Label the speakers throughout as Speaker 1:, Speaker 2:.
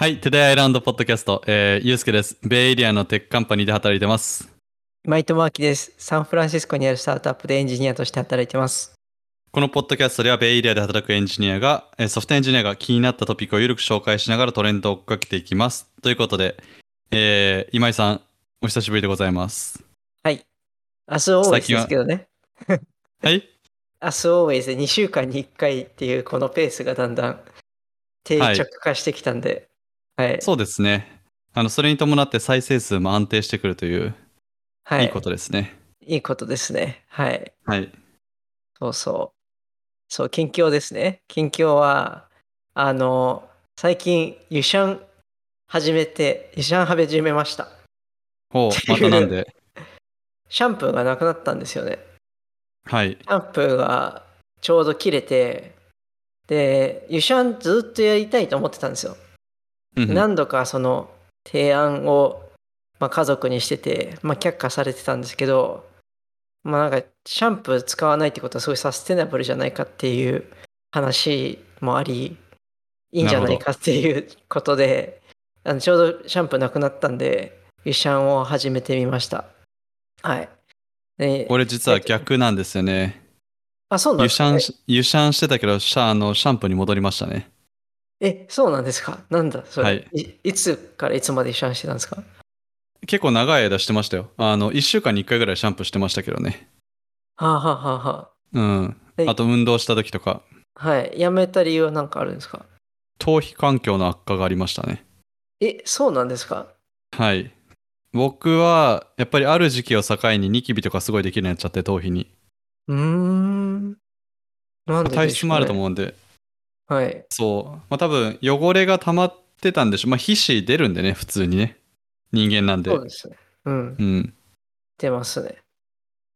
Speaker 1: はい、 Today I Learned ポッドキャスト、えー、ゆうすけです。ベイエリアの tech company で働いてます。
Speaker 2: マイトマーキです。サンフランシスコにあるスタートアップでエンジニアとして働いてます。
Speaker 1: このポッドキャストでは、ベイエリアで働くエンジニアが、えーソフトエンジニアが気になったトピックをゆるく紹介しながらトレンドを追っかけていきます。ということで、えー、今井さん、お久しぶりでございます。
Speaker 2: はい。明日 always
Speaker 1: 最近は？
Speaker 2: ですけどね。
Speaker 1: はい？
Speaker 2: 明日 always で2週間に1回っていうこのペースがだんだん定着化してきたんで、はい。
Speaker 1: そうですね。あの、それに伴って再生数も安定してくるという、
Speaker 2: はい。
Speaker 1: いいことですね。
Speaker 2: いいことですね。はい。
Speaker 1: はい。
Speaker 2: そうそう。そう、近況ですね。近況は、あの、最近、ユシャン始めて、ユシャン始めました。
Speaker 1: ほう、またなんで？
Speaker 2: シャンプーがなくなったんですよね。
Speaker 1: はい。
Speaker 2: シャンプーがちょうど切れて、で、ユシャンずっとやりたいと思ってたんですよ。何度かその提案を、まあ、家族にしてて、まあ、却下されてたんですけど、まあなんかシャンプー使わないってことはすごいサステナブルじゃないかっていう話もあり、いいんじゃないかっていうことで、あのちょうどシャンプーなくなったんで、ユシャンを始めてみました。はい。で
Speaker 1: 俺実は逆なんですよね。
Speaker 2: あ、そうなんですか、
Speaker 1: 湯シャンし、湯シャンしてたけど、シャあのシャンプーに戻りましたね。
Speaker 2: え、そうなんですか？なんだそれ、
Speaker 1: はい
Speaker 2: い。いつからいつまでシャンしてたんですか？
Speaker 1: 結構長い間してましたよ。あの、1週間に1回ぐらいシャンプーしてましたけどね。
Speaker 2: はあ、はあはあは
Speaker 1: うん。
Speaker 2: はい
Speaker 1: あと運動した時とか、
Speaker 2: あ、はい。やめた理由は何かあるんですか？
Speaker 1: 頭皮環境の悪化がありましたね。
Speaker 2: え、そうなんですか？
Speaker 1: はい。僕は、やっぱりある時期を境にニキビとかすごいできるようになっちゃって、頭皮に。
Speaker 2: うーん。なんででね、
Speaker 1: 体質もあると思うんで、
Speaker 2: はい。
Speaker 1: そう。まあ多分、汚れが溜まってたんでしょう。まあ皮脂出るんでね、普通にね。人間なんで。
Speaker 2: そうですね。うん。
Speaker 1: うん。
Speaker 2: 出ますね。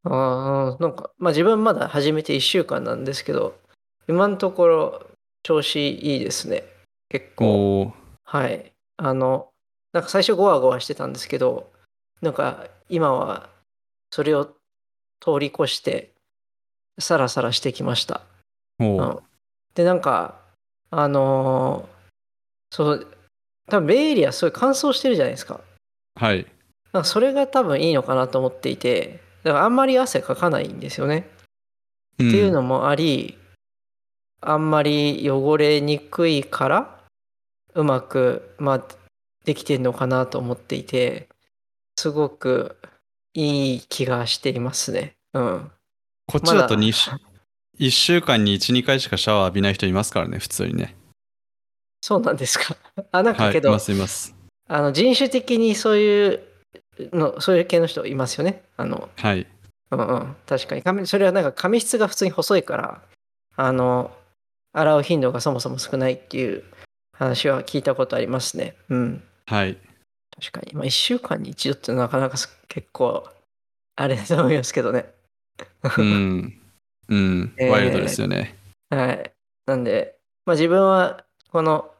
Speaker 2: ああ、なんか、まあ自分まだ始めて1週間なんですけど、今のところ調子いいですね。結構。はい。あの、なんか最初ゴワゴワしてたんですけど、なんか今はそれを通り越して、サラサラしてきました。
Speaker 1: おー
Speaker 2: うんで、なんか、あのーそう、多分ベイエリアすごい乾燥してるじゃないですか。
Speaker 1: はい。
Speaker 2: なんかそれが多分いいのかなと思っていて、だからあんまり汗かかないんですよね。
Speaker 1: うん
Speaker 2: っていうのもあり、あんまり汚れにくいから、うまく、まあ、できてるのかなと思っていて、すごくいい気がしていますね。うん。
Speaker 1: こっちだと
Speaker 2: まだ
Speaker 1: 2週、1週間に1、2回しかシャワー浴びない人いますからね、普通にね。
Speaker 2: そうなんですか。あ、なん
Speaker 1: はい、
Speaker 2: かけど、
Speaker 1: いますいます。
Speaker 2: あの人種的にそういうの、そういう系の人いますよね。あの、
Speaker 1: はい。
Speaker 2: うんうん、確かに髪それはなんか髪質が普通に細いからあの洗う頻度がそもそも少ないっていう話は聞いたことありますねうん
Speaker 1: はい。
Speaker 2: 確かにまあ1週間に一度ってなかなかす結構あれだと思いますけどね
Speaker 1: うん。うん。
Speaker 2: えー
Speaker 1: ワイルドですよね。
Speaker 2: はいなんでまあ自分はこの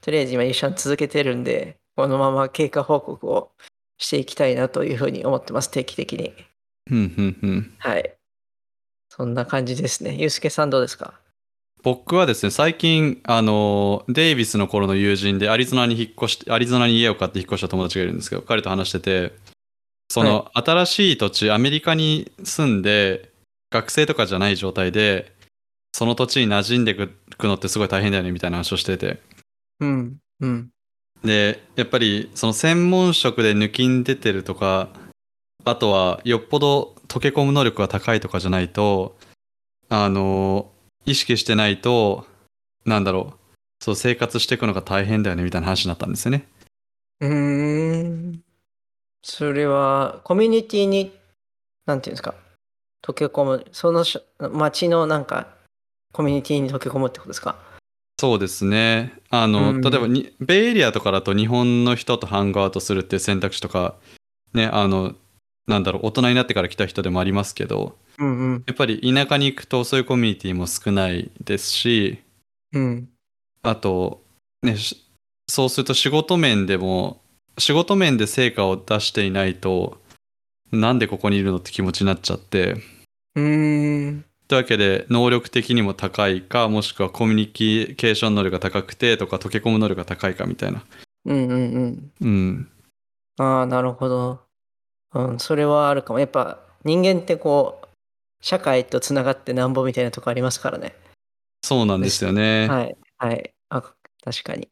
Speaker 2: とりあえず今一緒に続けてるんでこのまま経過報告をしていきたいなというふうに思ってます定期的に
Speaker 1: うん、うん、うん。
Speaker 2: はいそんな感じですねゆうすけさんどうですか？
Speaker 1: 僕はですね、最近、あの、デイビスの頃の友人でアリゾナに引っ越して、アリゾナに家を買って引っ越した友達がいるんですけど、彼と話してて、その、新しい土地、アメリカに住んで、学生とかじゃない状態で、その土地に馴染んでくくのってすごい大変だよね、みたいな話をしてて。
Speaker 2: うんうん
Speaker 1: で、やっぱり、その専門職で抜きん出てるとか、あとは、よっぽど溶け込む能力が高いとかじゃないと、あの、意識してないと、なんだろう、そう、生活していくのが大変だよね、みたいな話になったんですよね。
Speaker 2: うーん。それは、コミュニティに、なんていうんですか、溶け込む、そのし街のなんか、コミュニティに溶け込むってことですか？
Speaker 1: そうですね。あの、
Speaker 2: うん
Speaker 1: 例えばに、ベイエリアとかだと日本の人とハングアウトするっていう選択肢とか、ね、あの、なんだろう、大人になってから来た人でもありますけど、
Speaker 2: うんうん。
Speaker 1: やっぱり田舎に行くとそういうコミュニティも少ないですし、
Speaker 2: うん。
Speaker 1: あと、ね、しそうすると仕事面でも、仕事面で成果を出していないと、なんでここにいるのって気持ちになっちゃって、
Speaker 2: うーん。
Speaker 1: というわけで能力的にも高いかもしくはコミュニケーション能力が高くてとか溶け込む能力が高いかみたいな
Speaker 2: うんうんうん。
Speaker 1: うん
Speaker 2: ああ、なるほど。うん、それはあるかも。やっぱ人間ってこう、社会とつながってなんぼみたいなとこありますからね。
Speaker 1: そうなんですよね、
Speaker 2: はい。はい。あ、確かに。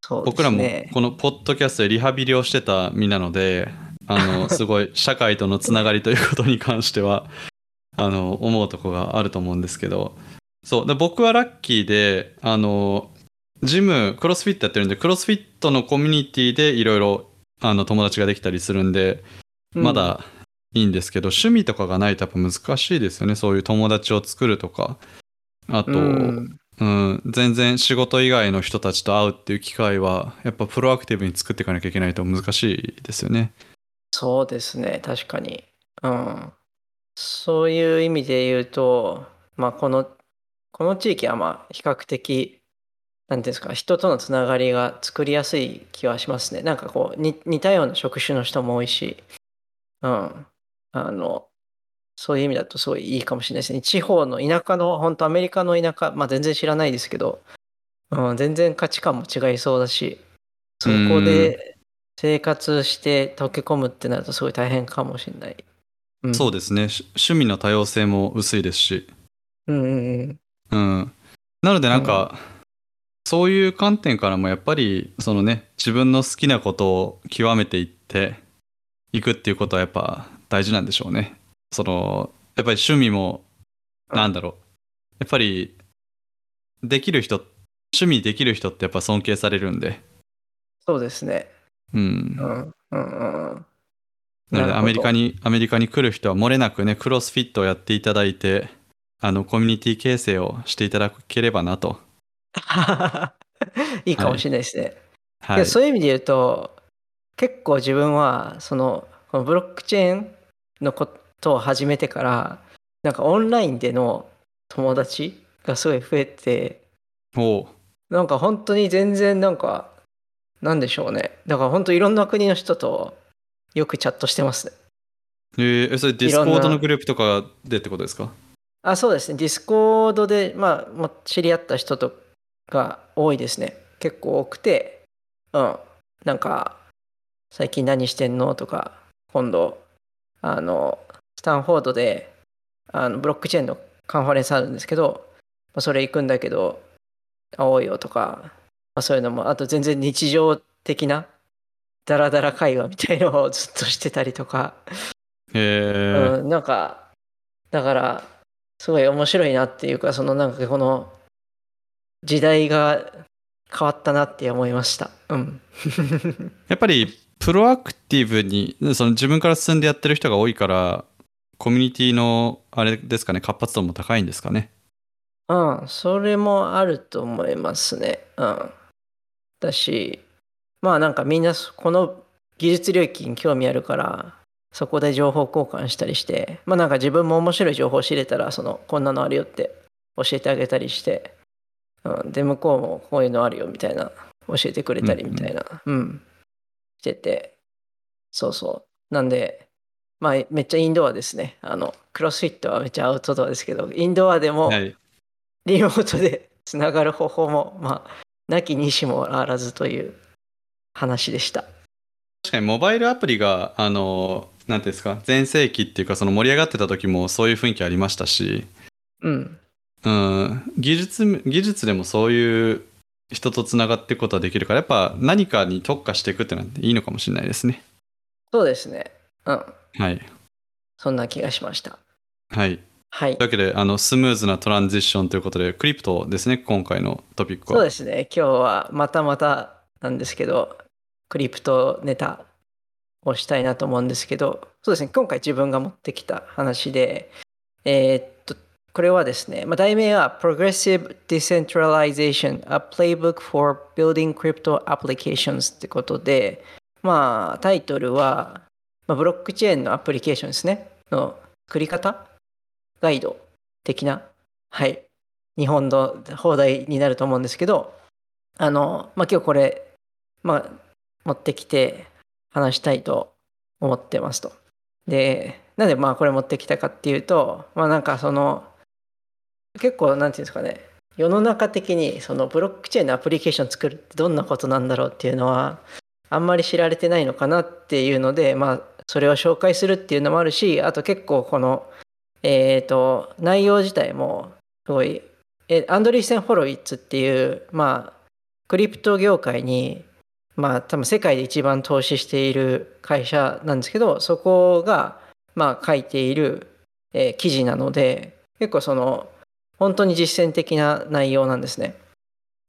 Speaker 2: そうですね。
Speaker 1: 僕らもこのポッドキャストでリハビリをしてた身なのであのすごい社会とのつながりということに関しては あの思うとこがあると思うんですけど。そう。で僕はラッキーであのジムクロスフィットやってるんでクロスフィットのコミュニティでいろいろあの友達ができたりするんで
Speaker 2: うん。
Speaker 1: まだいいんですけど、趣味とかがないとやっぱ難しいですよね。そういう友達を作るとか。あと、
Speaker 2: うん。
Speaker 1: うん、全然仕事以外の人たちと会うっていう機会はやっぱプロアクティブに作っていかなきゃいけないと難しいですよね。
Speaker 2: そうですね、確かに。うん。そういう意味で言うと、まあ、この、この地域はまあ、比較的、なんですか、人とのつながりが作りやすい気はしますね。なんかこう、に似たような職種の人も多いし、うん。あの、そういう意味だとすごいいいかもしれないですね。地方の田舎の、本当アメリカの田舎、まあ全然知らないですけど、うん、全然価値観も違いそうだし、そこで生活して溶け込むってなるとすごい大変かもしれない。うん、
Speaker 1: そうですねし趣味の多様性も薄いですし、
Speaker 2: うんうんうん。
Speaker 1: うん、なのでなんか、そういう観点からもやっぱりそのね自分の好きなことを極めていっていくっていうことはやっぱ大事なんでしょうね。そのやっぱり趣味もなんだろうやっぱりできる人趣味できる人ってやっぱ尊敬されるんで、
Speaker 2: そうですね。
Speaker 1: うん
Speaker 2: う、んうんうんうん。
Speaker 1: なのでアメリカ
Speaker 2: に。
Speaker 1: にアメリカに来る人は漏れなくねクロスフィットをやっていただいてあのコミュニティ形成をしていただければなと。
Speaker 2: いいかもしれないですね。
Speaker 1: はい
Speaker 2: や、そういう意味で言うと、結構自分は、その、このブロックチェーンのことを始めてから、なんかオンラインでの友達がすごい増えて、
Speaker 1: おう
Speaker 2: なんか本当に全然なんか、なんでしょうね。だから本当いろんな国の人とよくチャットしてますね。
Speaker 1: えーえそれ Discord のグループとかでってことですか？
Speaker 2: あ、そうですね。 Discord で、まあ、知り合った人とが多いですね。結構多くて、うん。なんか、最近何してんのとか、今度、あの、スタンフォードで、あのブロックチェーンのカンファレンスあるんですけど、まあ、それ行くんだけど、会おうよとか、まあ、そういうのも、あと全然日常的な、ダラダラ会話みたいのをずっとしてたりとか、
Speaker 1: えー。
Speaker 2: うん、なんかだからすごい面白いなっていうかそのなんかこの時代が変わったなって思いました。うん。
Speaker 1: やっぱりプロアクティブにその自分から進んでやってる人が多いからコミュニティのあれですかね活発度も高いんですかね。
Speaker 2: うんそれもあると思いますね。うんだしまあなんかみんなこの技術領域に興味あるからそこで情報交換したりしてまあなんか自分も面白い情報を知れたらそのこんなのあるよって教えてあげたりして、うん、で向こうもこういうのあるよみたいな教えてくれたりみたいなうん、しててそうそう。なんでまあめっちゃインドアですね。あのクロスフィットはめっちゃアウトドアですけどインドアでも
Speaker 1: はい。
Speaker 2: リモートでつながる方法もまあなきにしもあらずという話でした。
Speaker 1: 確かにモバイルアプリがあのなんていうんですか全盛期っていうかその盛り上がってた時もそういう雰囲気ありましたし、
Speaker 2: うん。
Speaker 1: うん、技術技術でもそういう人とつながっていくことはできるからやっぱ何かに特化していくってのはいいのかもしれないですね。
Speaker 2: そうですね。うん。
Speaker 1: はい。
Speaker 2: そんな気がしました。
Speaker 1: はい
Speaker 2: はい。
Speaker 1: というわけであのスムーズなトランジッションということでクリプトですね今回のトピックは。
Speaker 2: そうですね。今日はまたまたなんですけどクリプトネタをしたいなと思うんですけどそうですね。今回自分が持ってきた話でえーっとこれはですね、まあ、題名は Progressive Decentralization A Playbook for Building Crypto Applications ってことでまあタイトルは、まあ、ブロックチェーンのアプリケーションですね。の作り方ガイド的なはい日本の放題になると思うんですけどあの、まあ、今日これ、まあ、持ってきて話したいと思ってますと。で、なんでまあこれ持ってきたかっていうと、まあなんかその、結構なんていうんですかね、世の中的にそのブロックチェーンのアプリケーション作るってどんなことなんだろうっていうのは、あんまり知られてないのかなっていうので、まあそれを紹介するっていうのもあるし、あと結構この、えっ、と、内容自体もすごい、えアンドリーセン・ホロウィッツっていう、まあ、クリプト業界にまあ多分世界で一番投資している会社なんですけどそこがまあ書いている、えー記事なので結構その本当に実践的な内容なんですね。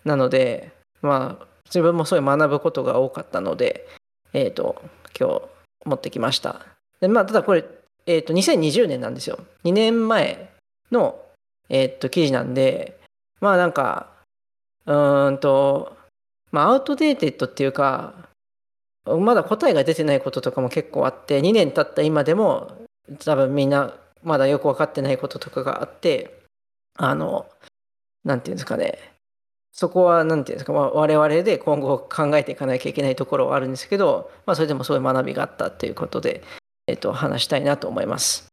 Speaker 2: なのでまあ自分もそういう学ぶことが多かったのでえっ、と今日持ってきました。でまあただこれ、えー、と2020年なんですよ。2年前の、えー、と記事なんでまあなんかうーんとまあ、アウトデーテッドっていうか、まだ答えが出てないこととかも結構あって、2年経った今でも、多分みんなまだよく分かってないこととかがあって、あの、なんていうんですかね、そこは、なんていうんですか、まあ我々で今後考えていかなきゃいけないところはあるんですけど、まあ、それでもそういう学びがあったということで、えっと、話したいなと思います。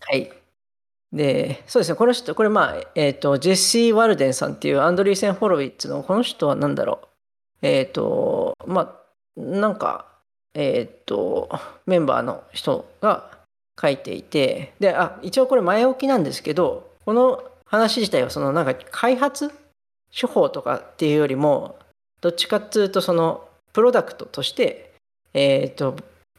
Speaker 2: はい。で、そうですね、この人、これまあ、えっ、と、ジェシー・ワルデンさんっていうアンドリーセン・ホロウィッツの、この人は何だろう。えっ、と、まあ、なんか、えっ、と、メンバーの人が書いていて、で、あ、一応これ前置きなんですけど、この話自体は、そのなんか開発手法とかっていうよりも、どっちかっていうと、その、プロダクトとして、えっ、と、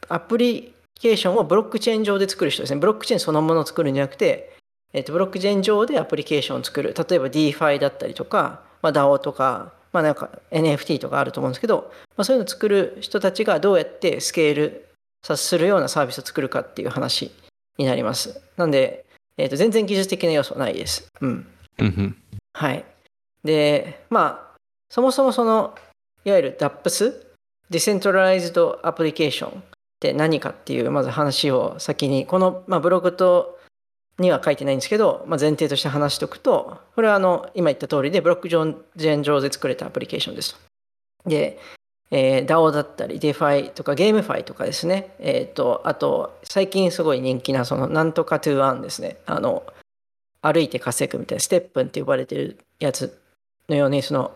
Speaker 2: アプリケーションをブロックチェーン上で作る人ですね。ブロックチェーンそのものを作るんじゃなくて、えっとブロックチェーン上でアプリケーションを作る。例えば DeFi だったりとか、まあ、DAO とか、まあ、なんか NFT とかあると思うんですけど、まあ、そういうのを作る人たちがどうやってスケールさするようなサービスを作るかっていう話になります。なんで、えっと全然技術的な要素はないです。うん。はい。で、まあ、そもそもその、いわゆる DAPS、Decentralized Application って何かっていう、まず話を先に、この、まあ、ブログと、には書いてないんですけど、まあ、前提として話しておくと、これはあの、今言った通りで、ブロックチェーン上で作れたアプリケーションですと。で、えー DAO だったり DeFi とかゲームファイとかですね。えっ、と、あと、最近すごい人気な、その、なんとか to earn ですね。あの、歩いて稼ぐみたいな、ステップンって呼ばれてるやつのように、その、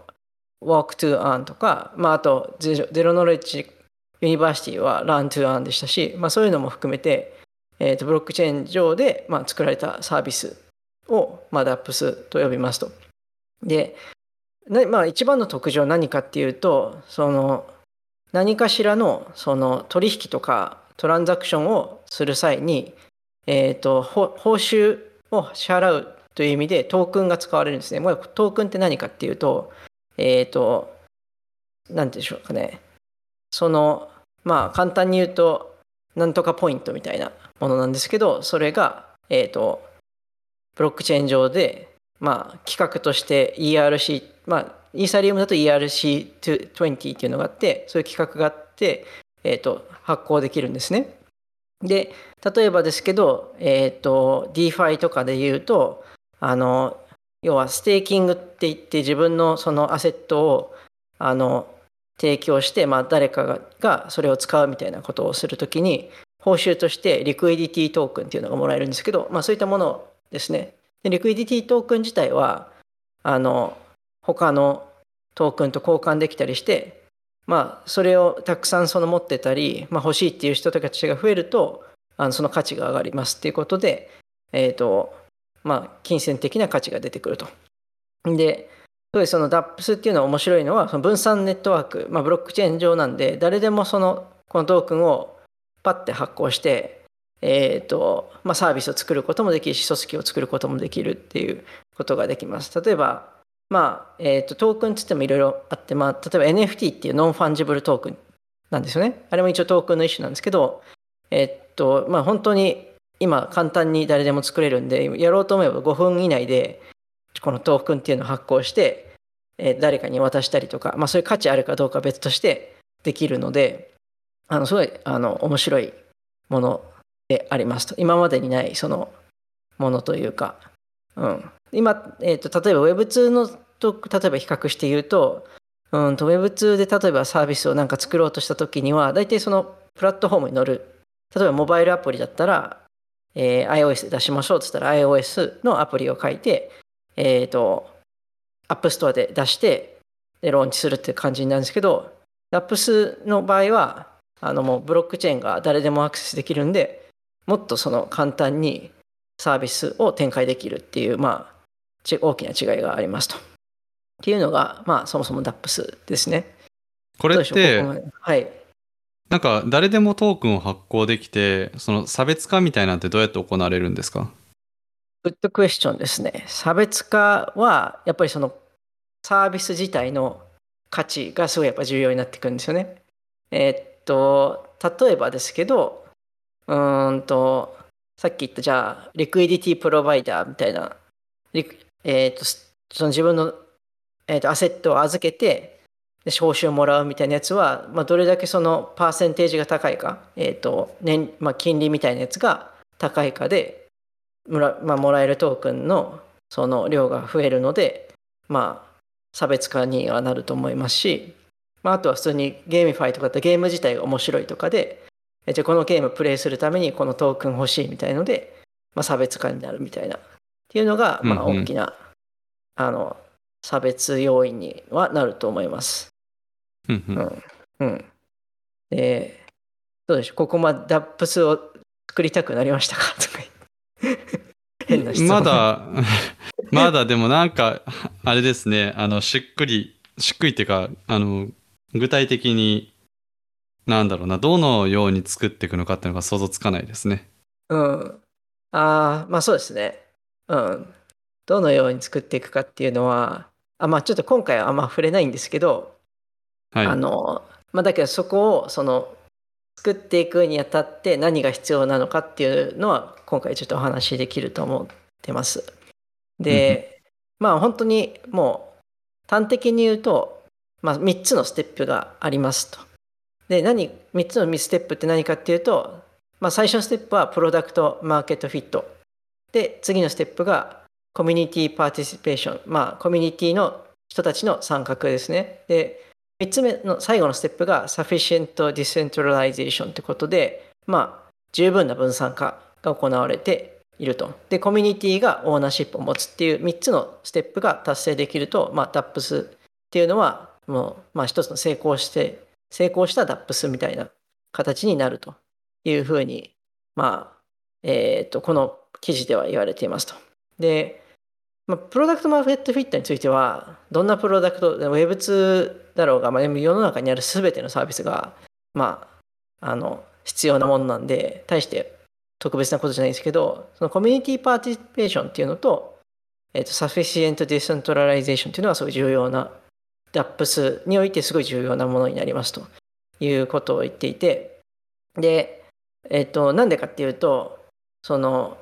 Speaker 2: Walk to earn とか、まあ、あと、ゼロノレッジユニバーシティは Learn to earn でしたし、まあ、そういうのも含めて、えー、とブロックチェーン上で、まあ、作られたサービスを、まあ、DAPS と呼びますと。で、まあ、一番の特徴は何かっていうと、その何かしらのその取引とかトランザクションをする際に、えー、と報酬を支払うという意味でトークンが使われるんですね。トークンって何かっていうと、えっ、と、なんていうんでしょうかね。その、まあ、簡単に言うと、なんとかポイントみたいなものなんですけど、それが、えっ、と、ブロックチェーン上で、まあ、企画として ERC、まあ、イーサリウムだと ERC20 っていうのがあって、そういう企画があって、えっ、と、発行できるんですね。で、例えばですけど、えっ、と、DeFi とかで言うと、あの、要は staking って言って自分のその asset をあの提供して、まあ、誰かがそれを使うみたいなことをするときに報酬として liquidity token っていうのがもらえるんですけど、まあ、そういったものですねで liquidity token 自体はあの他のトークンと交換できたりしてまあそれをたくさんその持ってたり、まあ、欲しいっていう人たちが増えるとあのその価値が上がりますっていうことでえっ、とまあ、金銭的な価値が出てくると。で、そうですその DAPS っていうのは面白いのは、その分散ネットワーク、まあ、ブロックチェーン上なんで、誰でもその、このトークンをパッて発行して、えっ、と、まあ、サービスを作ることもできるし、組織を作ることもできるっていうことができます。例えば、まあ、えっ、と、トークンって言ってもいろいろあって、まあ、例えば NFT っていう non-fungible token なんですよね。あれも一応トークンの一種なんですけど、えっ、と、まあ、本当に今簡単に誰でも作れるんでやろうと思えば5分以内でこのトークンっていうのを発行して、えー誰かに渡したりとか、まあ、そういう価値あるかどうか別としてできるのであのすごいあの面白いものでありますと。今までにないそのものというか、うん、今、えー、と例えば Web2 のと例えば比較して言うと,、うん、と Web2 で例えばサービスをなんか作ろうとした時には大体そのプラットフォームに乗る。例えばモバイルアプリだったら、えー iOS で出しましょうって言ったら iOS のアプリを書いて、えっ、と、App Store で出して、で、ローンチするって感じになるんですけど、DAPS の場合は、あのもうブロックチェーンが誰でもアクセスできるんで、もっとその簡単にサービスを展開できるっていう、まあ、ち大きな違いがありますと。っていうのが、まあ、そもそも DAPS ですね。
Speaker 1: これって
Speaker 2: はい。
Speaker 1: なんか誰でもトークンを発行できてその差別化みたいなんてどうやって行われるんですか？
Speaker 2: グッドクエスチョンですね。差別化は、やっぱりそのサービス自体の価値がすごいやっぱ重要になってくるんですよね。えーっと、例えばですけど、うんと、さっき言ったじゃあ、リクイディティプロバイダーみたいな、えーっと、その自分の、えーっとアセットを預けて、で報酬をもらうみたいなやつは、まあ、どれだけそのパーセンテージが高いか、えーっと年まあ、金利みたいなやつが高いかで、もら,、まあ、もらえるトークンのその量が増えるので、まあ、差別化にはなると思いますし、まあ、あとは普通に GameFi とかってゲーム自体が面白いとかで、えじゃあこのゲームプレイするためにこのトークン欲しいみたいので、まあ、差別化になるみたいなっていうのが、まあ、
Speaker 1: うんうん
Speaker 2: 大きな、あの差別要因にはなると思います。
Speaker 1: うんうん
Speaker 2: うん。うん。で、どうでしょう、ここまで DAPS を作りたくなりましたか？とか言って 変な質問。
Speaker 1: まだ まだでもなんかあれですねあのしっくりしっくりっていうかあの具体的になんだろうなどのように作っていくのかっていうのが想像つかないですね
Speaker 2: うん。ああ、まあそうですね。うん。どのように作っていくかっていうのは、あまあちょっと今回はあんま触れないんですけど、
Speaker 1: はい
Speaker 2: あの、まあだけどそこを、その、作っていくにあたって何が必要なのかっていうのは、今回ちょっとお話しできると思ってます。で、まあ本当にもう、端的に言うと、まあ3つのステップがありますと。で、何、3つのステップって何かっていうと、まあ、最初のステップはプロダクトマーケットフィット。で、次のステップがコミュニティパーティシペーション。まあ、コミュニティの人たちの参画ですね。で、3つ目の最後のステップが sufficient decentralization ってことで、まあ、十分な分散化が行われていると。で、コミュニティがオーナーシップを持つっていう3つのステップが達成できると、まあ、DAPS っていうのは、もう、まあ、一つの成功して、成功した DAPS みたいな形になるというふうに、まあ、えっ、と、この記事では言われていますと。で、まあ、プロダクトマーケットフィットについては、どんなプロダクト、Web2 だろうが、まあ、世の中にある全てのサービスが、まあ、あの、必要なものなんで、対して特別なことじゃないんですけど、そのコミュニティパーティシペーションっていうのと、えっ、と、Sufficient Decentralization っていうのはすごい重要な、DAPS においてすごい重要なものになりますということを言っていて、で、えっ、と、なんでかっていうと、その、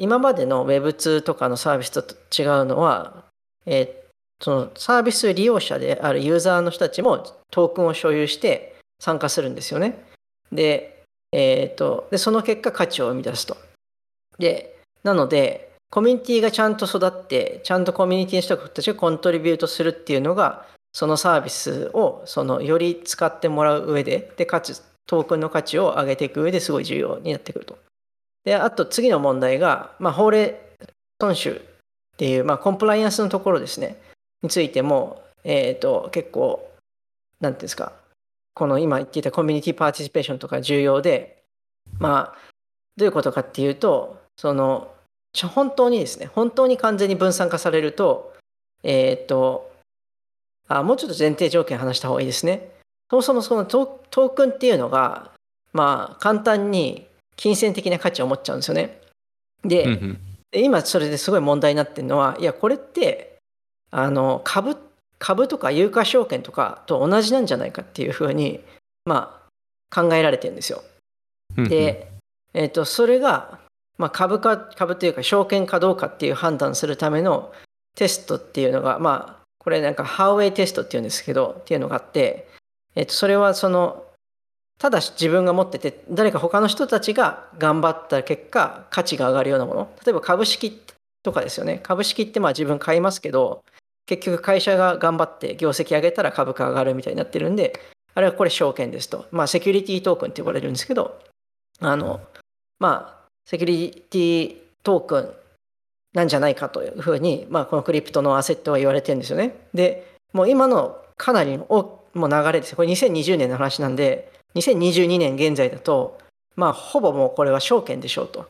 Speaker 2: 今までの Web2 とかのサービスと違うのは、えーそのサービス利用者であるユーザーの人たちもトークンを所有して参加するんですよね。で、えーと、でその結果価値を生み出すと。で、なので、コミュニティがちゃんと育って、ちゃんとコミュニティの人たちがコントリビュートするっていうのが、そのサービスをそのより使ってもらう上で、で、かつトークンの価値を上げていく上ですごい重要になってくると。で、あと次の問題が、まあ、法令遵守っていう、まあ、コンプライアンスのところですね、についても、えっ、と、結構、なんていうんですか、この今言っていたコミュニティパーティシペーションとか重要で、まあ、どういうことかっていうと、その、本当にですね、本当に完全に分散化されると、えっ、と、あ、もうちょっと前提条件話した方がいいですね。そもそもそのトークンっていうのが、まあ、簡単に金銭的な価値を持っちゃうんですよね。で、
Speaker 1: うんうん
Speaker 2: で今それですごい問題になってるのは、いや、これって、あの、株、株とか有価証券とかと同じなんじゃないかっていうふうに、まあ、考えられてるんですよ。
Speaker 1: うんうん
Speaker 2: で、えっ、と、それが、まあ、株か、株というか証券かどうかっていう判断するためのテストっていうのが、まあ、これなんかハーウェイテストっていうんですけど、っていうのがあって、えっ、と、それはその、ただし自分が持ってて、誰か他の人たちが頑張った結果、価値が上がるようなもの。例えば株式とかですよね。株式ってまあ自分買いますけど、結局会社が頑張って業績上げたら株価上がるみたいになってるんで、あれはこれ証券ですと。まあセキュリティトークンって呼ばれるんですけど、あの、まあ、セキュリティトークンなんじゃないかというふうに、まあ、このクリプトのアセットは言われてるんですよね。で、もう今のかなりのもう流れです。これ2020年の話なんで、2022年現在だと、まあ、ほぼもうこれは証券でしょうと。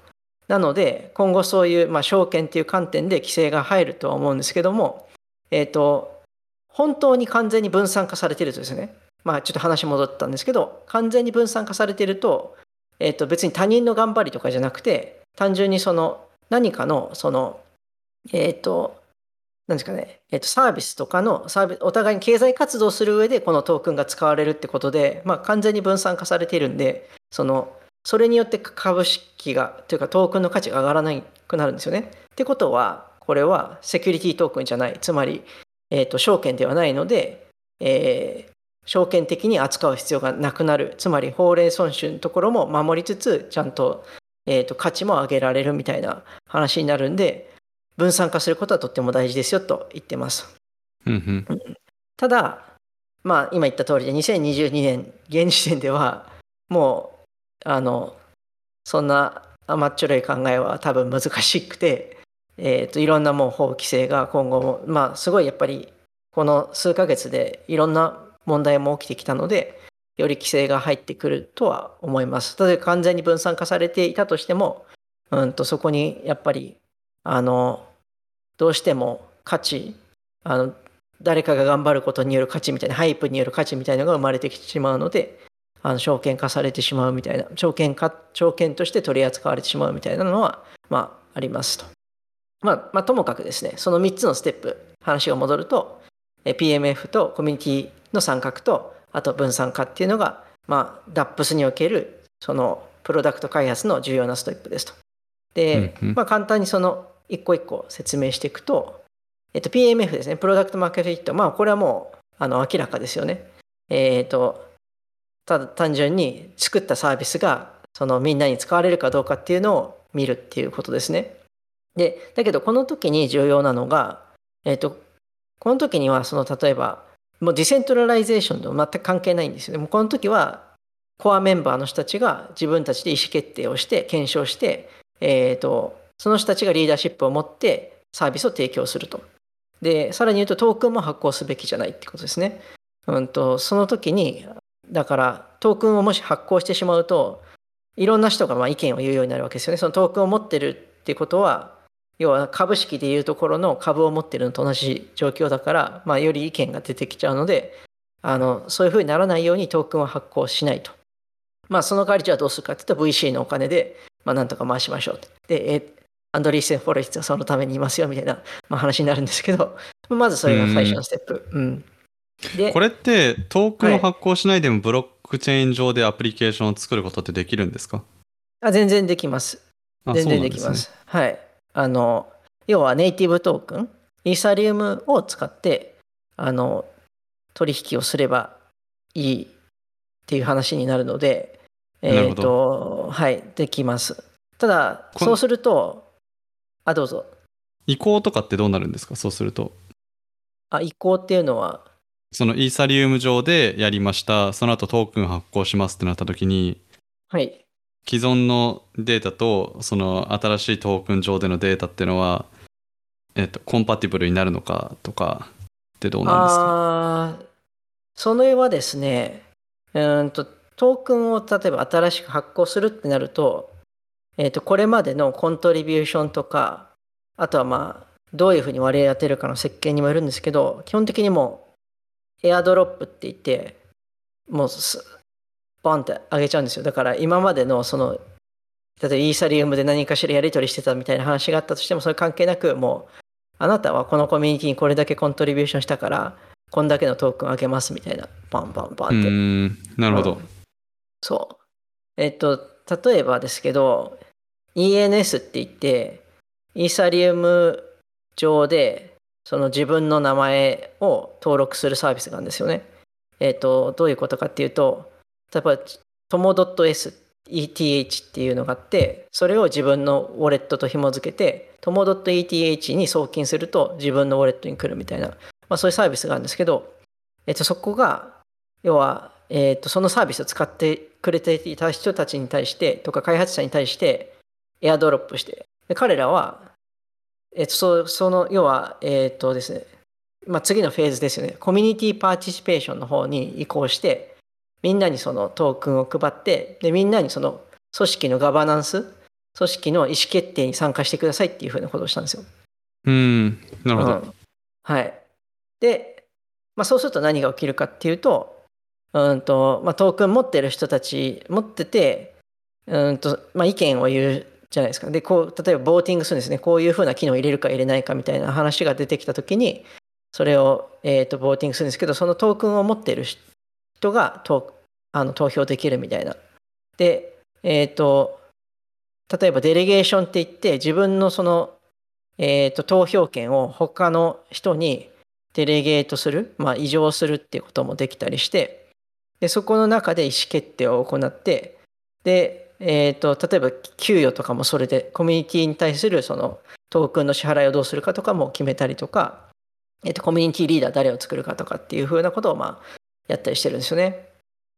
Speaker 2: なので、今後そういう、まあ、証券っていう観点で規制が入るとは思うんですけども、えっ、ー、と、本当に完全に分散化されているとですね、まあ、ちょっと話戻ったんですけど、完全に分散化されていると、えっ、ー、と、別に他人の頑張りとかじゃなくて、単純にその何かの、その、えっ、ー、と、なんですかね、えっ、と、サービスとかのサービス、お互いに経済活動する上でこのトークンが使われるってことで、まあ、完全に分散化されているんで、その、それによって株式が、というかトークンの価値が上がらなくなるんですよね。ってことは、これはセキュリティトークンじゃない、つまり、えっ、と、証券ではないので、えー、証券的に扱う必要がなくなる。つまり、法令損守のところも守りつつ、ちゃんと、えっ、と、価値も上げられるみたいな話になるんで、分散化することはとっても大事ですよと言ってます。ただ、まあ、今言った通りで2022年現時点ではもうあのそんな甘っちょろい考えは多分難しくて、えーと、いろんなもう法規制が今後もまあすごいやっぱりこの数ヶ月でいろんな問題も起きてきたのでより規制が入ってくるとは思います。例えば完全に分散化されていたとしても、うんとそこにやっぱりあのどうしても価値あの誰かが頑張ることによる価値みたいなハイプによる価値みたいなのが生まれてきてしまうのであの証券化されてしまうみたいな証券化証券として取り扱われてしまうみたいなのは、まあ、ありますと。まあ、まあ、ともかくですねその3つのステップ話が戻ると PMF とコミュニティの参画とあと分散化っていうのが、まあ、DAPS におけるそのプロダクト開発の重要なステップですと。で、まあ、簡単にその一個一個説明していくと、えっと、PMF ですね、 product market fit。まあ、これはもう、あの、明らかですよね。えっ、と、ただ単純に作ったサービスが、そのみんなに使われるかどうかっていうのを見るっていうことですね。で、だけどこの時に重要なのが、えっ、と、この時には、その、例えば、もう decentralization と全く関係ないんですよね。もうこの時は、コアメンバーの人たちが自分たちで意思決定をして、検証して、えっ、と、その人たちがリーダーシップを持ってサービスを提供すると。で、さらに言うとトークンも発行すべきじゃないってことですね。うんと、その時に、だからトークンをもし発行してしまうと、いろんな人がま意見を言うようになるわけですよね。そのトークンを持ってるってことは、要は株式でいうところの株を持ってるのと同じ状況だから、まあ、より意見が出てきちゃうので、あのそういうふうにならないようにトークンを発行しないと。まあ、その代わりじゃあどうするかっていうと VC のお金で、まあ、なんとか回しましょうで、アンドリーセン・フォレストはそのためにいますよみたいな、まあ、話になるんですけど、まずそれが最初のステップ。うん、
Speaker 1: でこれってトークンを発行しないでもブロックチェーン上でアプリケーションを作ることってできるんですか？
Speaker 2: あ全然できます。全然できます。すね、はい。あの、要はネイティブトークン、イーサリウムを使って、あの、取引をすればいいっていう話になるので、えっ、ー、と、はい、できます。ただ、そうすると、あ、どうぞ。
Speaker 1: 移行とかってどうなるんですか？そうすると。
Speaker 2: あ、移行っていうのは？
Speaker 1: そのイーサリウム上でやりました。その後トークン発行しますってなった時に、
Speaker 2: はい。
Speaker 1: 既存のデータとその新しいトークン上でのデータっていうのは、えっと、コンパティブルになるのかとかってどうなんですか？
Speaker 2: あその絵はですね、うんと、トークンを例えば新しく発行するってなると、えっ、ー、と、これまでのコントリビューションとか、あとはまあ、どういうふうに割り当てるかの設計にもよるんですけど、基本的にもう、エアドロップって言って、もうボンって上げちゃうんですよ。だから今までのその、例えばイーサリウムで何かしらやり取りしてたみたいな話があったとしても、それ関係なく、もう、あなたはこのコミュニティにこれだけコントリビューションしたから、こんだけのトークンあげますみたいな、バンバンバンって。う
Speaker 1: ん、なるほど、うん、
Speaker 2: そう。えっと、例えばですけど、ENS って言って、イーサリウム上で、その自分の名前を登録するサービスがあるんですよね。えっ、ー、と、どういうことかっていうと、例えば、とも .s、ETH っていうのがあって、それを自分のウォレットと紐付けて、とも .eth に送金すると自分のウォレットに来るみたいな、まあ、そういうサービスがあるんですけど、えっ、ー、と、そこが、要は、えー、とそのサービスを使ってくれていた人たちに対してとか開発者に対してエアドロップして。で彼らは、えー、とそその要はえっ、とですね。まあ、次のフェーズですよね。コミュニティパーティシペーションの方に移行してみんなにそのトークンを配ってでみんなにその組織のガバナンス組織の意思決定に参加してくださいっていうふうなことをしたんですよ。
Speaker 1: うん。なるほど、
Speaker 2: うん。はい。で、まあ、そうすると何が起きるかっていうと、うんとまあ、トークン持ってる人たち、持ってて、うんとまあ、意見を言うじゃないですか。で、こう、例えばボーティングするんですね。こういうふうな機能を入れるか入れないかみたいな話が出てきたときに、それを、えー、とボーティングするんですけど、そのトークンを持っている人が投あの投票できるみたいな。で、えっ、と、例えばデレゲーションって言って、自分のそのえー、と投票権を他の人にデレゲートする、まあ、移譲するっていうこともできたりしてでそこの中で意思決定を行ってで、えー、と例えば給与とかもそれでコミュニティに対するそのトークンの支払いをどうするかとかも決めたりとか、えー、とコミュニティリーダー誰を作るかとかっていうふうなことをまあやったりしてるんですよね。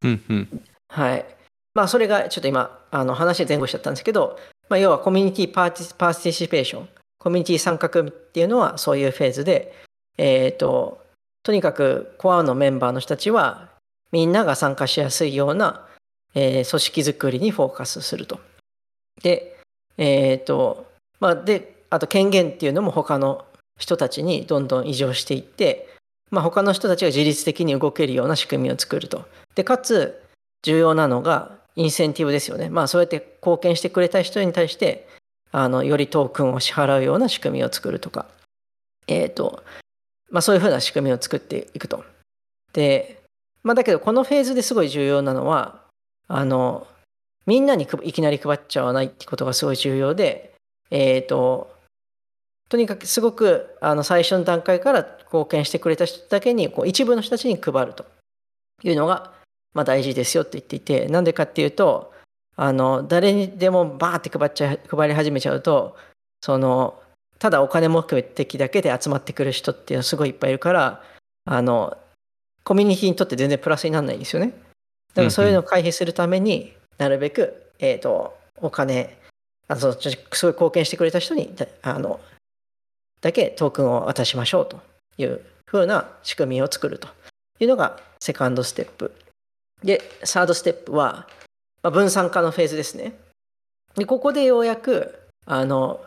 Speaker 1: うんうん
Speaker 2: はい。まあそれがちょっと今あの話前後しちゃったんですけど、まあ、要は community parti- participation コミュニティ参画っていうのはそういうフェーズで、えっ、と、とにかくコアのメンバーの人たちはみんなが参加しやすいような、えー組織づくりにフォーカスすると。で、えっ、と、まあ、で、あと権限っていうのも他の人たちにどんどん移譲していって、まあ、他の人たちが自律的に動けるような仕組みを作ると。で、かつ重要なのがインセンティブですよね。まあ、そうやって貢献してくれた人に対してあのよりトークンを支払うような仕組みを作るとか、えっ、と、まあそういうふうな仕組みを作っていくと。で、まあだけどこのフェーズですごい重要なのは、あの、みんなにいきなり配っちゃわないってことがすごい重要で、えっ、と、とにかくすごくあの最初の段階から貢献してくれた人だけにこう一部の人たちに配るというのが、まあ、大事ですよって言っていてなんでかっていうとあの誰にでもバーって配っちゃ配り始めちゃうとそのただお金目的だけで集まってくる人っていうのはすごいいっぱいいるからあのコミュニティにとって全然プラスにならないんですよね。だからそういうのを回避するためになるべく、えー、とお金あのすごい貢献してくれた人にだあのだけトークンを渡しましょうというふうな仕組みを作るというのがセカンドステップ。で、サードステップは、まあ、分散化のフェーズですね。で、ここでようやく、あの、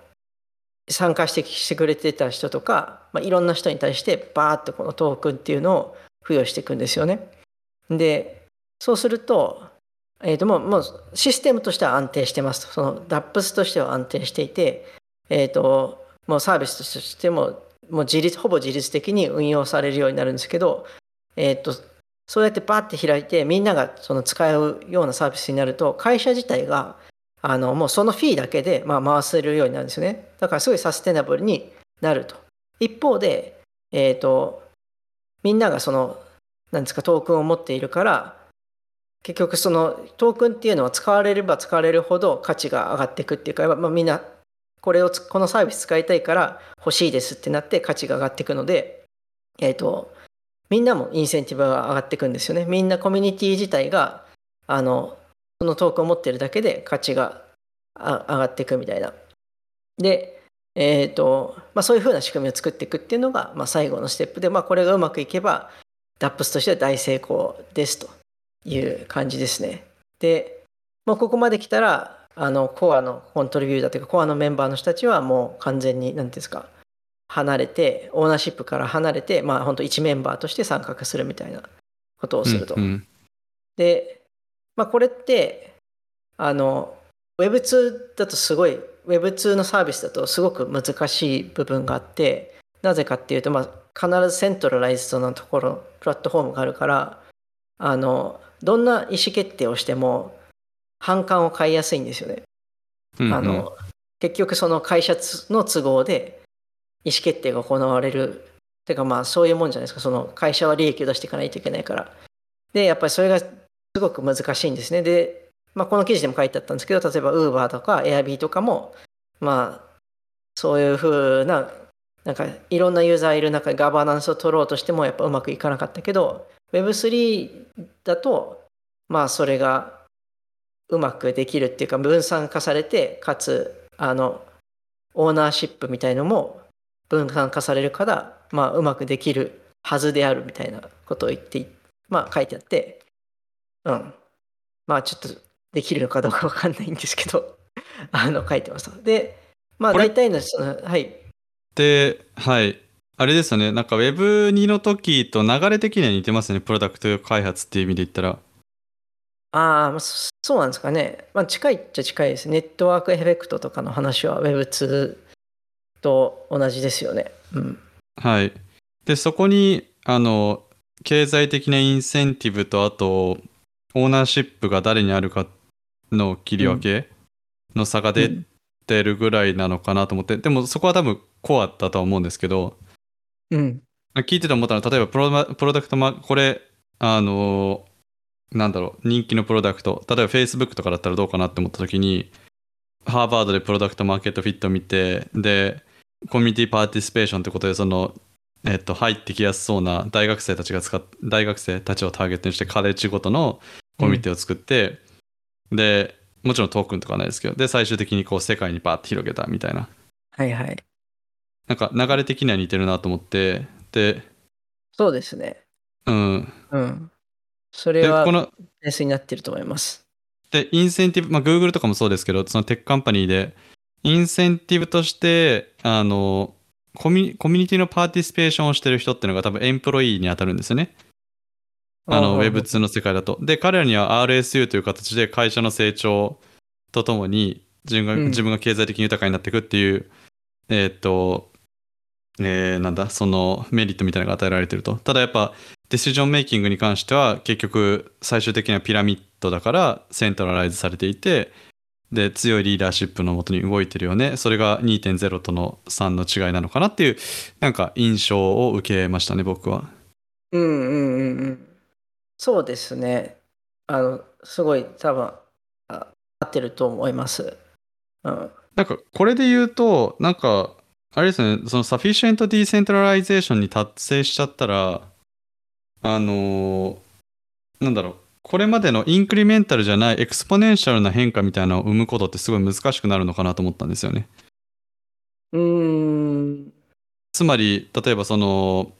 Speaker 2: 参加してしてくれてた人とか、まあ、いろんな人に対してバーッとこのトークンっていうのを付与していくんですよね。で、そうすると、えー、ともうもうシステムとしては安定してますと。その DAPS としては安定していて、えー、ともうサービスとしてももう自立ほぼ自律的に運用されるようになるんですけど、えー、とそうやってバーって開いてみんながその使うようなサービスになると会社自体があのもうそのフィーだけでまあ回せるようになるんですよねだからすごいサステナブルになると一方で、えー、とみんながそのなんですかトークンを持っているから結局そのトークンっていうのは使われれば使われるほど価値が上がっていくっていうか、まあ、みんなこれをこのサービス使いたいから欲しいですってなって価値が上がっていくので、えっ、ー、とみんなもインセンティブが上がっていくんですよね。みんなコミュニティ自体があのそのトークンを持ってるだけで価値が上がっていくみたいな。で、えっ、ー、とまあ、そういうふうな仕組みを作っていくっていうのが、まあ、最後のステップで、まあ、これがうまくいけば DAPS としては大成功ですという感じですね。で、まあ、ここまで来たらあのコアのコントリビューターというかコアのメンバーの人たちはもう完全に何ていうんですか離れてオーナーシップから離れてまあ本当一メンバーとして参画するみたいなことをすると。
Speaker 1: うんうん
Speaker 2: で、まあ、これってあの Web2 だとすごい Web2 のサービスだとすごく難しい部分があってなぜかっていうと、まあ、必ずセントラライズドなところプラットフォームがあるからあのどんな意思決定をしても反感を買いやすいんですよね。
Speaker 1: うんうん。
Speaker 2: あの結局その会社の都合で意思決定が行われる。てかまあそういうもんじゃないですか。その会社は利益を出していかないといけないから。でやっぱりそれがすごく難しいんですね。で、まあ、この記事でも書いてあったんですけど例えば Uber とか Airb とかもまあそういうふうななんかいろんなユーザーいる中でガバナンスを取ろうとしてもやっぱうまくいかなかったけど Web3 だと、まあそれがうまくできるっていうか分散化されて、かつ、あの、オーナーシップみたいのも分散化されるから、まあうまくできるはずであるみたいなことを言って、まあ書いてあって、うん。まあちょっとできるのかどうかわかんないんですけど、あの書いてます。で、まあ大体のその、はい。
Speaker 1: で、はい。あれですよね。なんか Web2 の時と流れ的には似てますね。プロダクト開発っていう意味で言ったら。
Speaker 2: ああ、まあ、そそうなんですかね。まあ近いっちゃ近いです。ネットワークエフェクトとかの話は Web2 と同じですよね。うん。
Speaker 1: はい。で、そこに、あの、経済的なインセンティブと、あと、オーナーシップが誰にあるかの切り分けの差が出てるぐらいなのかなと思って、でもそこは多分コアだとは思うんですけど、
Speaker 2: うん。
Speaker 1: 聞いてて思ったのは、例えばプロマプロダクトマ、これ、あのなんだろう、人気のプロダクト、例えば Facebook とかだったらどうかなって思った時に、ハーバードでプロダクトマーケットフィット見て、で、コミュニティパーティシペーションってことで、その、えっと、入ってきやすそうな大学生たちが使っ、大学生たちをターゲットにして、カレッジごとのコミュニティを作って、で、もちろんトークンとかはないですけど、で、最終的にこう世界にバーって広げたみたいな。
Speaker 2: はいはい。
Speaker 1: なんか流れ的には似てるなと思って、で、
Speaker 2: そうですね。
Speaker 1: うん。
Speaker 2: うん。それ
Speaker 1: で、
Speaker 2: は
Speaker 1: この、
Speaker 2: ベースになってると思います。
Speaker 1: で、インセンティブ、まあ、Google とかもそうですけど、その tech company で、インセンティブとして、あの、コミコミュニティの participation をしてる人っていうのが多分 employee に当たるんですよね。あの、
Speaker 2: うんうんうん
Speaker 1: Web2 の世界だと。で、彼らには RSU という形で会社の成長とともに自分が、
Speaker 2: うん
Speaker 1: 自分が経済的に豊かになっていくっていう、えーっと、えーなんだ、そのメリットみたいなのが与えられてると。ただやっぱ、ディシジョンメイキングに関しては結局最終的にはピラミッドだからセントラライズされていてで強いリーダーシップのもとに動いてるよねそれが2.0との3の違いなのかなっていうなんか印象を受けましたね僕は
Speaker 2: うんうんうんうん。そうですね。あの、すごい多分、あ合ってると思います。うん。
Speaker 1: なんかこれで言うとなんかあれですねその sufficient decentralization に達成しちゃったらあのーなんだろうこれまでの incremental じゃない exponential な変化みたいなのを生むことってすごい難しくなるのかなと思ったんですよね
Speaker 2: うーん。
Speaker 1: つまり例えばその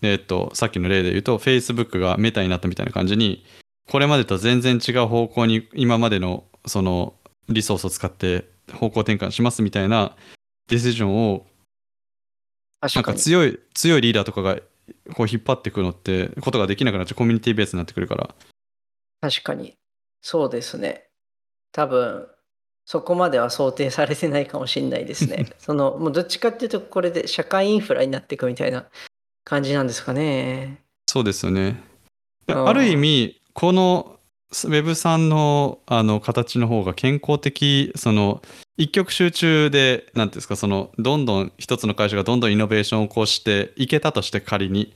Speaker 1: えっ、とさっきの例で言うと Facebook が Meta になったみたいな感じにこれまでと全然違う方向に今までのそのリソースを使って方向転換しますみたいなディシジョンをなんか。強い強いリーダーとかがこう引っ張っていくのってことができなくなっちゃうコミュニティベースになってくるから
Speaker 2: 確かに。そうですね。多分、そこまでは想定されてないかもしれないですね。その、もうどっちかっていうと、これで社会インフラになっていくみたいな感じなんですかね。
Speaker 1: そうですよねある意味この Web3 のあの形の方が健康的その一極集中で何ていうんですかそのどんどん一つの会社がどんどんイノベーションを起こしていけたとして仮に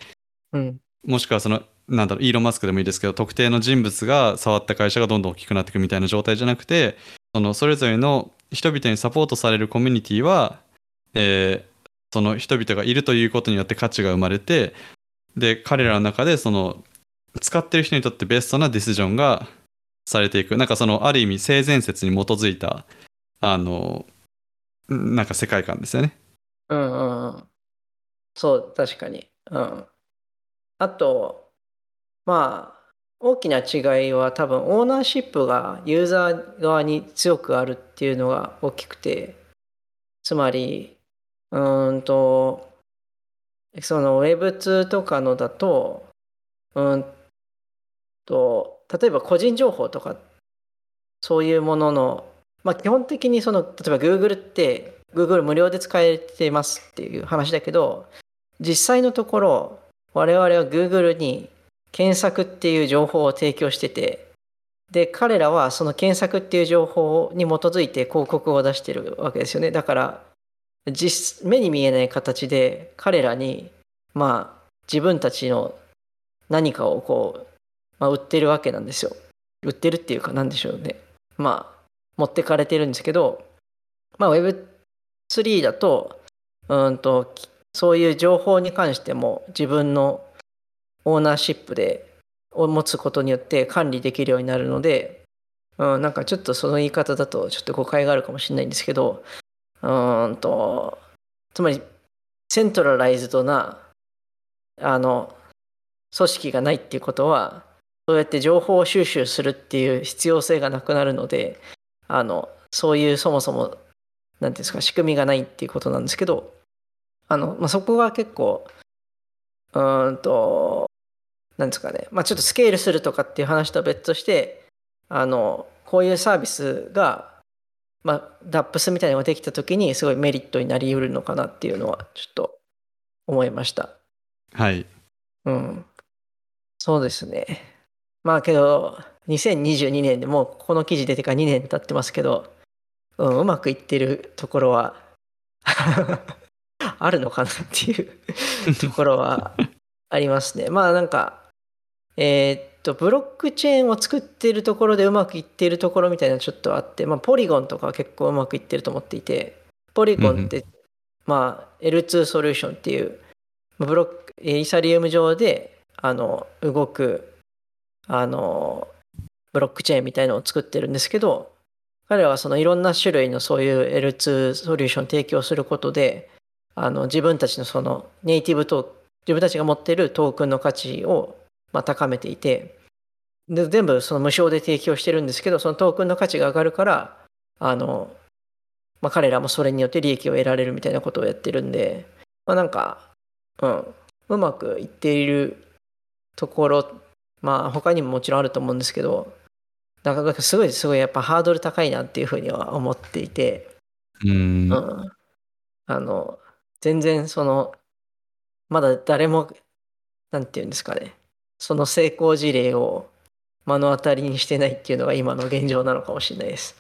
Speaker 2: うん。
Speaker 1: もしくはそのなんだろうイーロン・マスクでもいいですけど特定の人物が触った会社がどんどん大きくなっていくみたいな状態じゃなくてそのそれぞれの人々にサポートされるコミュニティは、えーその人々がいるということによって価値が生まれてで彼らの中でその使ってる人にとってベストなディシジョンがされていくなんかそのある意味性善説に基づいたあのなんか世界観ですよね。
Speaker 2: うんうんうん。そう、確かに。うん。あと、まあ、大きな違いは多分オーナーシップがユーザー側に強くあるっていうのが大きくて、つまり、うんと、その Web2 とかのだと、うんと、例えば個人情報とか、そういうものの、まあ基本的にその、例えば Google って、Google 無料で使えてますっていう話だけど、実際のところ、我々は Google に検索っていう情報を提供してて、で、彼らはその検索っていう情報に基づいて広告を出してるわけですよね。だから、実目に見えない形で彼らに、まあ、自分たちの何かをこう、まあ、売ってるわけなんですよ。売ってるっていうか何でしょうね。まあ、持ってかれてるんですけど、まあ、Web3 だと、うんと、そういう情報に関しても自分のオーナーシップでを持つことによって管理できるようになるので、うん、なんかちょっとその言い方だとちょっと誤解があるかもしれないんですけどうんとつまりセントラライズドなあの組織がないっていうことはそうやって情報収集するっていう必要性がなくなるのであのそういうそもそも何ていうんですか仕組みがないっていうことなんですけどあの、まあ、そこが結構うーんとなんですかねまあちょっとスケールするとかっていう話とは別としてあのこういうサービスがまあ DAPS みたいなのができた時にすごいメリットになりうるのかなっていうのはちょっと思いました。
Speaker 1: はい。
Speaker 2: うん。そうですねまあけど2022年でもうこの記事出てから2年経ってますけど、うん、うまくいってるところは あるのかなっていう ところはありますね。まあなんか、えーっと、ブロックチェーンを作っているところでうまくいっているところみたいなのちょっとあって、まあポリゴンとかは結構うまくいってると思っていて、ポリゴンって、まあ L2 ソリューションっていう、ブロック、イーサリウム上で、あの、動く、あの、ブロックチェーンみたいのを作ってるんですけど、彼らはそのいろんな種類のそういう L2 ソリューションを提供することで、あの自分たちのそのネイティブトーク自分たちが持っているトークンの価値をま高めていてで全部その無償で提供してるんですけどそのトークンの価値が上がるからあの、まあ、彼らもそれによって利益を得られるみたいなことをやってるんで、まあ、なんか、うん、うまくいっているところまあ他にももちろんあると思うんですけどなかなかすごいすごいやっぱハードル高いなっていうふうには思っていて。
Speaker 1: うん。
Speaker 2: うん、あの全然そのまだ誰もなんて言うんですかねその成功事例を目の当たりにしてないっていうのが今の現状なのかもしれないです。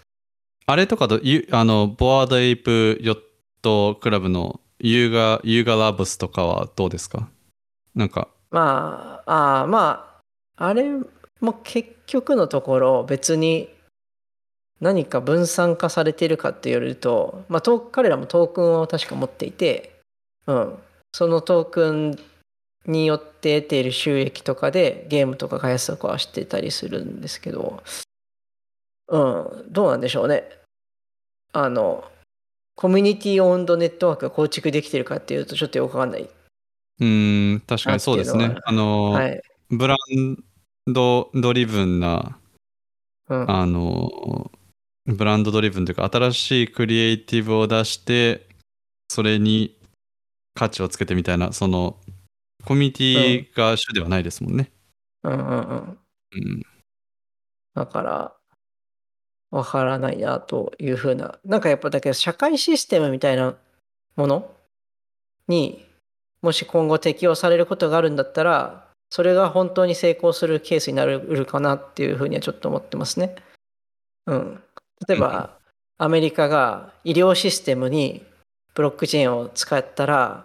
Speaker 1: あれとかと、ゆあの、 Bored Ape Yacht Club の Yuga、Yuga Labs とかはどうですか？なんか、
Speaker 2: まああまああれも結局のところ別に何か分散化されているかって言われると、まあ、彼らもトークンを確か持っていて、うん、そのトークンによって得ている収益とかでゲームとか開発とかはしてたりするんですけど、うん、どうなんでしょうね。あの、コミュニティオウンドネットワークが構築できてるかっていうとちょっとよくわかんない。
Speaker 1: うーん、確かにそうです。ねあの、
Speaker 2: はい。
Speaker 1: ブランドドリブンな、
Speaker 2: うん、
Speaker 1: あの、ブランドドリブンというか、新しいクリエイティブを出して、それに価値をつけてみたいな、その、コミュニティが主ではないですもんね。
Speaker 2: うんうんうん。
Speaker 1: うん。
Speaker 2: だから、わからないなというふうな。なんかやっぱだけど社会システムみたいなものにもし今後適用されることがあるんだったら、それが本当に成功するケースになるかなっていうふうにはちょっと思ってますね。うん。例えば、アメリカが医療システムにブロックチェーンを使ったら、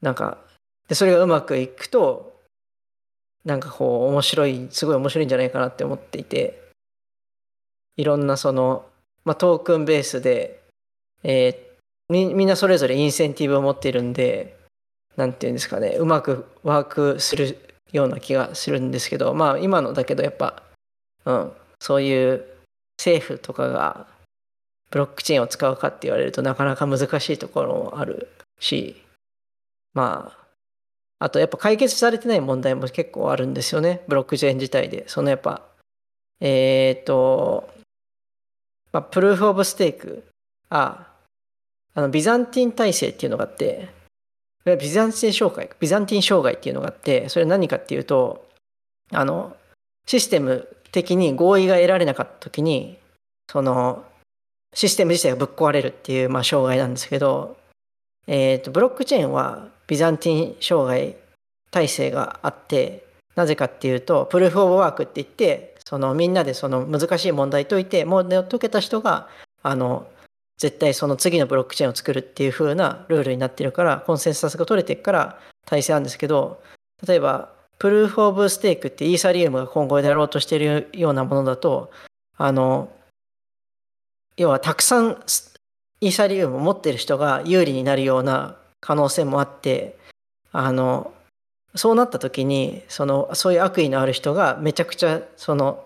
Speaker 2: なんか、でそれがうまくいくと、なんかこう面白いすごい面白いんじゃないかなって思っていていろんなその、まあ、トークンベースで、えーみみんなそれぞれインセンティブを持っているんでなんていうんですかねうまくワークするような気がするんですけどまあ今のだけどやっぱ、うん、そういう政府とかがブロックチェーンを使うかって言われるとなかなか難しいところもあるしまああとやっぱ解決されてない問題も結構あるんですよね、ブロックチェーン自体で。そのやっぱ、えっ、と、まあ、プルーフ・オブ・ステーク、あ、あのビザンティン体制っていうのがあって、れはビザンティン障害、ビザンティン障害っていうのがあって、それは何かっていうと、あの、システム的に合意が得られなかった時に、その、システム自体がぶっ壊れるっていう、まあ、障害なんですけど、えっ、と、ブロックチェーンはビザンティン障害体制があって、なぜかっていうと、プルーフ・オブ・ワークって言って、そのみんなでその難しい問題解いて、もう解けた人が、あの、絶対その次のブロックチェーンを作るっていう風なルールになってるから、コンセンサスが取れてるから体制なんですけど、例えば、プルーフ・オブ・ステークってイーサリウムが今後やろうとしてるようなものだと、あの、要はたくさんイーサリウムを持ってる人が有利になるような可能性もあって、あの、そうなった時にそのそういう悪意のある人がめちゃくちゃその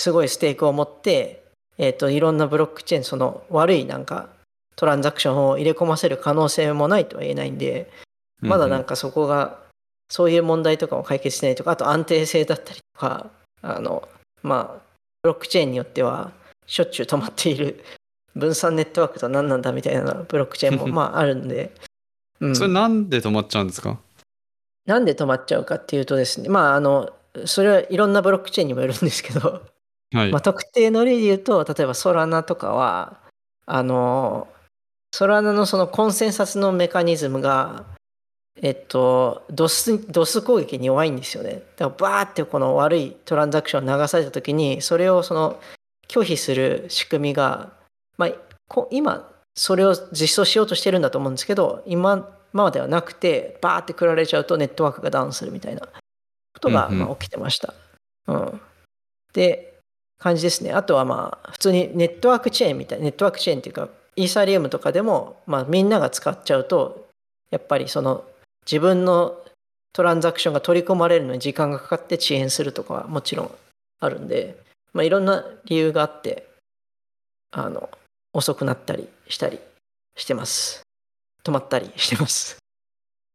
Speaker 2: すごいステークを持って、えー、といろんなブロックチェーンその悪いなんかトランザクションを入れ込ませる可能性もないとは言えないんでまだなんかそこがそういう問題とかも解決してないとかあと安定性だったりとかあのまあブロックチェーンによってはしょっちゅう止まっている分散ネットワークとは何なんだみたいなブロックチェーンも まああるんで、うん、
Speaker 1: それなんで止まっちゃうんですか？
Speaker 2: なんで止まっちゃうかっていうとですねまああのそれはいろんなブロックチェーンにもよるんですけど、
Speaker 1: はい
Speaker 2: まあ、特定の例で言うと例えばソラナとかはあのソラナのそのコンセンサスのメカニズムがえっと、ドス、ドス攻撃に弱いんですよね。だからバーってこの悪いトランザクション流された時に、それをその拒否する仕組みが、まあ、こ今、それを実装しようとしてるんだと思うんですけど、今まではなくて、バーって食られちゃうとネットワークがダウンするみたいなことがまあ起きてました。うん。で、感じですね。あとはまあ、普通にネットワークチェーンみたいな、ネットワークチェーンっていうか、イーサリアムとかでも、まあ、みんなが使っちゃうと、やっぱりその自分のトランザクションが取り込まれるのに時間がかかって遅延するとかはもちろんあるんで、まあ、いろんな理由があってあの遅くなったりしたりしてます。止まったりしてます。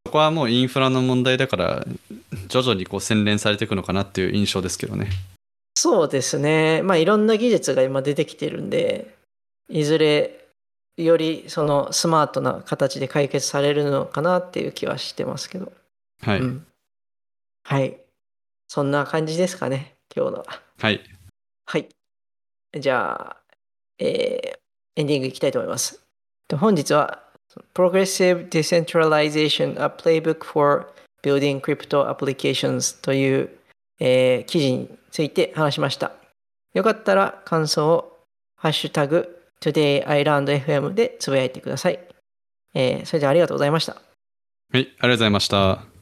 Speaker 1: そこはもうインフラの問題だから徐々にこう洗練されていくのかなっていう印象ですけどね。
Speaker 2: そうですね。まあいろんな技術が今出てきてるんでいずれよりそのスマートな形で解決されるのかなっていう気はしてますけど。
Speaker 1: はい、
Speaker 2: うん、はい。そんな感じですかね今日のは。
Speaker 1: はい。
Speaker 2: はい。じゃあ、えーエンディングいきたいと思います。と本日は Progressive Decentralization A Playbook for Building Crypto Applications という、えー記事について話しました。よかったら感想をハッシュタグ TodayILandFM でつぶやいてください。えーそれではありがとうございました。
Speaker 1: はい、ありがとうございました。